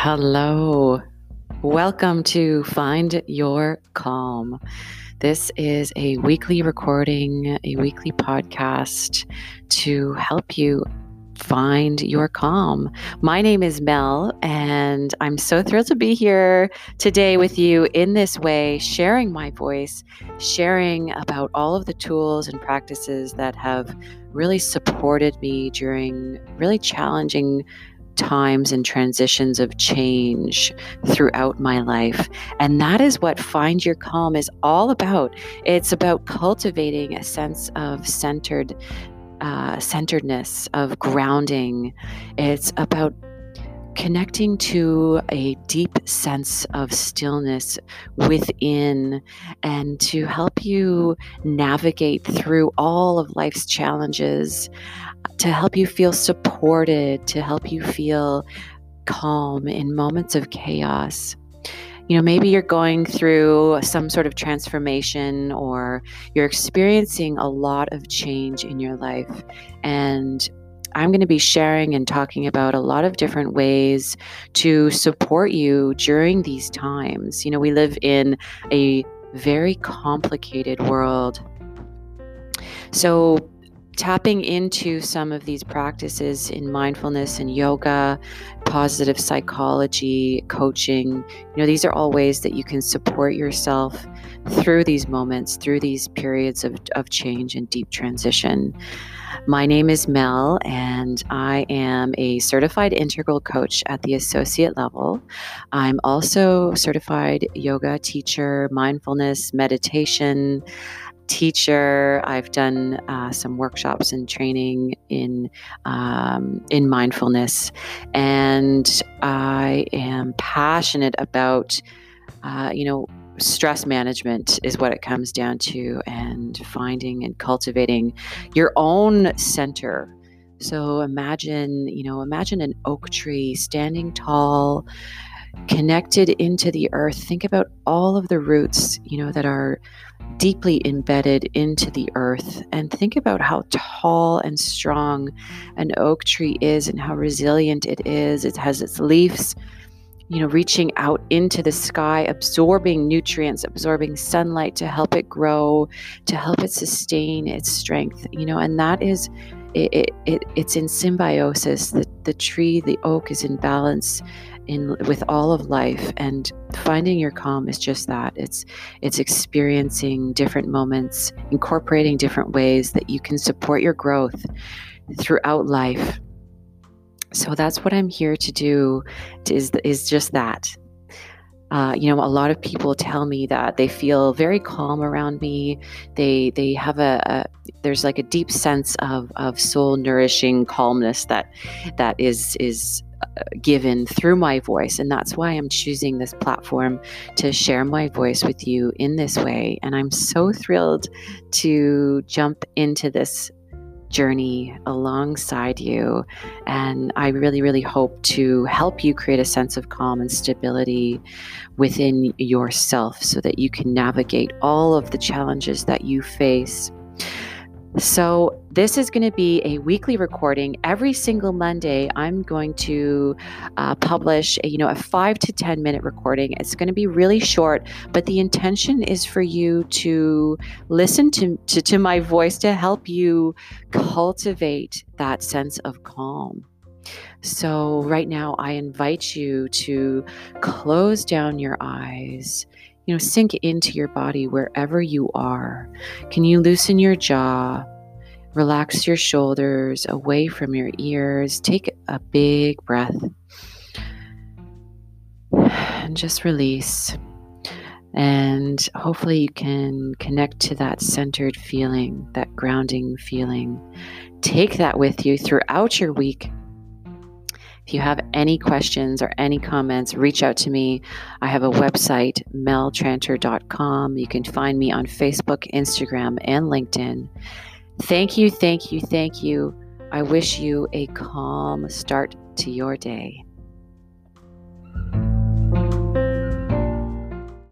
Hello. Welcome to Find Your Calm. This is a weekly recording, a weekly podcast to help you find your calm. My name is Mel, and I'm so thrilled to be here today with you in this way, sharing my voice, sharing about all of the tools and practices that have really supported me during really challenging times and transitions of change throughout my life. And that is what Find Your Calm is all about. It's about cultivating a sense of centered. Uh, centeredness, of grounding. It's about connecting to a deep sense of stillness within and to help you navigate through all of life's challenges to help you feel supported, to help you feel calm in moments of chaos. You know, maybe you're going through some sort of transformation or you're experiencing a lot of change in your life. And I'm going to be sharing and talking about a lot of different ways to support you during these times. You know, we live in a very complicated world. So, tapping into some of these practices in mindfulness and yoga, positive psychology, coaching, you know, these are all ways that you can support yourself through these moments, through these periods of, of change and deep transition. My name is Mel, and I am a certified integral coach at the associate level. I'm also certified yoga teacher, mindfulness, meditation teacher. I've done uh, some workshops and training in um, in mindfulness, and I am passionate about uh, you know stress management is what it comes down to, and finding and cultivating your own center. So imagine, you know, imagine an oak tree standing tall, connected into the earth. Think about all of the roots, you know, that are deeply embedded into the earth and think about how tall and strong an oak tree is and how resilient it is. It has its leaves, you know, reaching out into the sky, absorbing nutrients, absorbing sunlight to help it grow, to help it sustain its strength, you know, and that is. It, it, it, it's in symbiosis. The, the tree, the oak is in balance in with all of life and finding your calm is just that. It's it's experiencing different moments incorporating different ways that you can support your growth throughout life. So that's what i'm here to do is is just that. Uh, you know, a lot of people tell me that they feel very calm around me. They they have a, a there's like a deep sense of of soul nourishing calmness that that is is given through my voice. And that's why I'm choosing this platform to share my voice with you in this way. And I'm so thrilled to jump into this journey alongside you. And I really, really hope to help you create a sense of calm and stability within yourself so that you can navigate all of the challenges that you face so, this is going to be a weekly recording. Every single Monday, I'm going to uh, publish, a, you know, a five to ten minute recording. It's going to be really short, but the intention is for you to listen to, to, to my voice to help you cultivate that sense of calm. So, right now, I invite you to close down your eyes you know, sink into your body wherever you are. Can you loosen your jaw? Relax your shoulders away from your ears. Take a big breath and just release. And hopefully, you can connect to that centered feeling, that grounding feeling. Take that with you throughout your week if you have any questions or any comments, reach out to me. I have a website, meltranter.com. You can find me on Facebook, Instagram, and LinkedIn. Thank you, thank you, thank you. I wish you a calm start to your day.